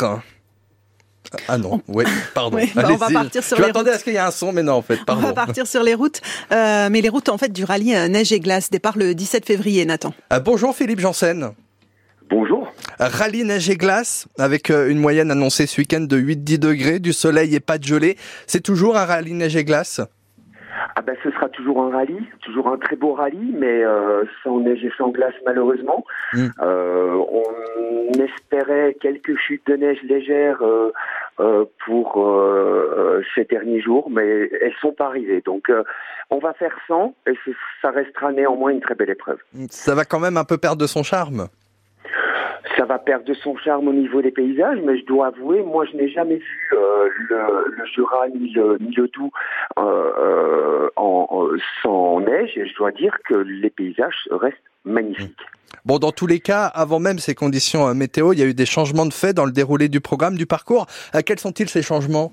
4. Ah non, oui, pardon. Oui, bah, on va partir sur Je les m'attendais routes. à ce qu'il y ait un son, mais non, en fait, On va partir sur les routes, euh, mais les routes en fait du rallye euh, neige et glace départ le 17 février, Nathan. Euh, bonjour Philippe Janssen. Bonjour. Rallye neige et glace, avec euh, une moyenne annoncée ce week-end de 8-10 degrés, du soleil et pas de gelée. C'est toujours un rallye neige et glace? Ah ben ce sera toujours un rallye, toujours un très beau rallye, mais euh, sans neige et sans glace malheureusement. Mm. Euh, on espérait quelques chutes de neige légères euh, pour ces derniers jours, mais elles sont pas arrivées. Donc on va faire sans, et ça restera néanmoins une très belle épreuve. Ça va quand même un peu perdre de son charme. Ça va perdre de son charme au niveau des paysages, mais je dois avouer, moi je n'ai jamais vu euh, le, le Jura ni le, ni le Doubs en, en- sans neige, et je dois dire que les paysages restent magnifiques. Bon, dans tous les cas, avant même ces conditions euh, météo, il y a eu des changements de fait dans le déroulé du programme, du parcours. Euh, quels sont-ils ces changements?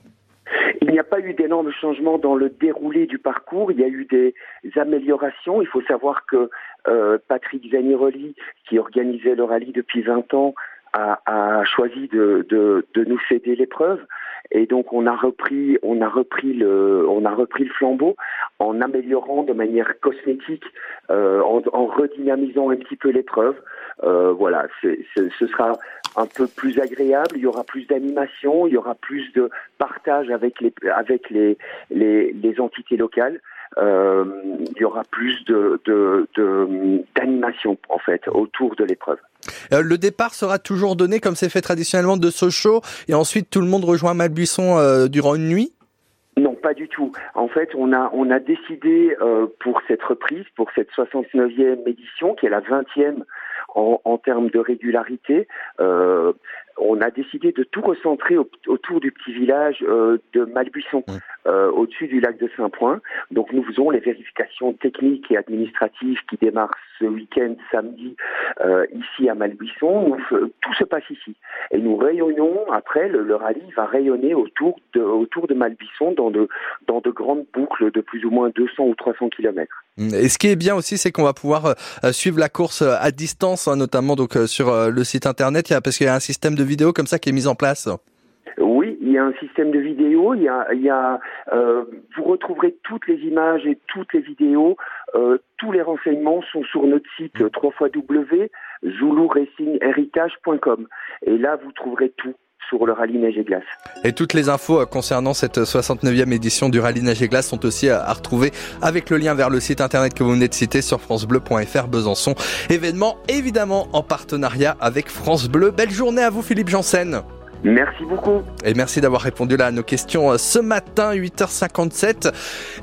Il n'y a pas eu d'énormes changements dans le déroulé du parcours. Il y a eu des améliorations. Il faut savoir que euh, Patrick Zaniroli, qui organisait le rallye depuis 20 ans, a, a choisi de, de, de nous céder l'épreuve. Et donc on a repris, on a repris le, on a repris le flambeau en améliorant de manière cosmétique, euh, en, redynamisant un petit peu l'épreuve. Euh, voilà, c'est- ce sera un peu plus agréable. Il y aura plus d'animation, il y aura plus de partage avec les avec les les, les entités locales. Euh, il y aura plus de de- de- d'animation en fait autour de l'épreuve. Euh, Le départ sera toujours donné, comme c'est fait traditionnellement, de Sochaux, et ensuite tout le monde rejoint Malbuisson euh, durant une nuit? Non, pas du tout. En fait, on a on a décidé euh, pour cette reprise, pour cette 69e édition, qui est la 20e en, en termes de régularité, euh, on a décidé de tout recentrer au- autour du petit village euh, de Malbuisson, Mmh. euh, au-dessus du lac de Saint-Point. Donc, nous faisons les vérifications techniques et administratives qui démarrent ce week-end samedi euh, ici à Malbuisson. Nous tout se passe ici. Et nous rayonnons, après, le, le rallye va rayonner autour de, autour de Malbuisson dans de, dans de grandes boucles de plus ou moins 200 ou 300 kilomètres. Et ce qui est bien aussi, c'est qu'on va pouvoir suivre la course à distance, hein, notamment donc sur le site internet, parce qu'il y a un système de vidéo comme ça qui est mis en place. Oui, il y a un système de vidéo. Il y a, il y a, euh, vous retrouverez toutes les images et toutes les vidéos. Euh, tous les renseignements sont sur notre site euh, www.zuluracingHeritage.com. Et là, vous trouverez tout et toutes les infos euh, concernant cette 69e édition du Rallye Neige et Glace sont aussi à à retrouver avec le lien vers le site internet que vous venez de citer sur francebleu.fr Besançon. Événement évidemment en partenariat avec France Bleu. Belle journée à vous Philippe Janssen. Merci beaucoup. Et merci d'avoir répondu là à nos questions euh, ce matin, 8h57.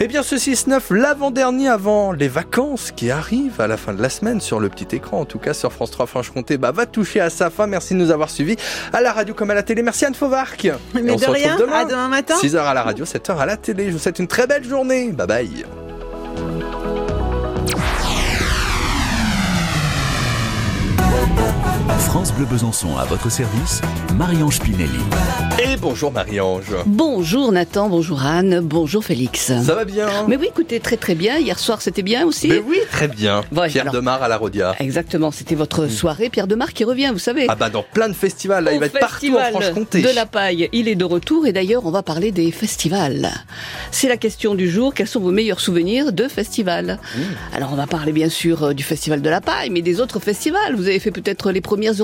Eh bien, ce 6-9, l'avant-dernier avant les vacances qui arrivent à la fin de la semaine sur le petit écran, en tout cas sur France 3 Franche-Comté, bah, va toucher à sa fin. Merci de nous avoir suivis à la radio comme à la télé. Merci Anne Fauvarc. Et Mais on de se retrouve rien, demain. à demain matin. 6h à la radio, 7h à la télé. Je vous souhaite une très belle journée. Bye bye. France Bleu Besançon à votre service, Marie-Ange Pinelli. Et bonjour Marie-Ange. Bonjour Nathan, bonjour Anne, bonjour Félix. Ça va bien? Mais oui, écoutez, très très bien. Hier soir, c'était bien aussi. Mais oui, très bien. Pierre alors- Demar à la Rodia. Exactement, c'était votre soirée. Pierre Demar qui revient, vous savez. Ah bah dans plein de festivals, là, il va être partout en festival Franche-Comté. De la paille, il est de retour et d'ailleurs on va parler des festivals. C'est la question du jour, quels sont vos meilleurs souvenirs de festivals Mmh. Alors on va parler bien sûr euh, du festival de la paille, mais des autres festivals. Vous avez fait peut-être les premières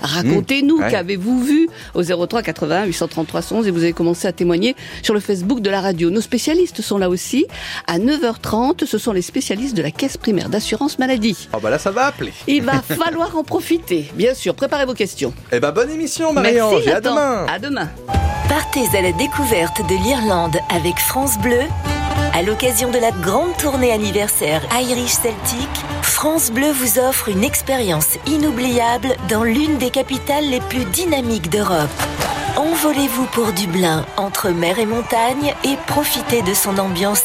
Racontez-nous, Mmh. Ouais. qu'avez-vous vu au 03 80 833 11 et vous avez commencé à témoigner sur le Facebook de la radio. Nos spécialistes sont là aussi. À 9h30, ce sont les spécialistes de la caisse primaire d'assurance maladie. Ah bah là, ça va appeler. Il va falloir en profiter. Bien sûr, préparez vos questions. Eh bah bonne émission Marie-Ange à demain. À demain. Partez à la découverte de l'Irlande avec France Bleu. À l'occasion de la grande tournée anniversaire Irish Celtic, France Bleu vous offre une expérience inoubliable dans l'une des capitales les plus dynamiques d'Europe. Envolez-vous pour Dublin, entre mer et montagne, et profitez de son ambiance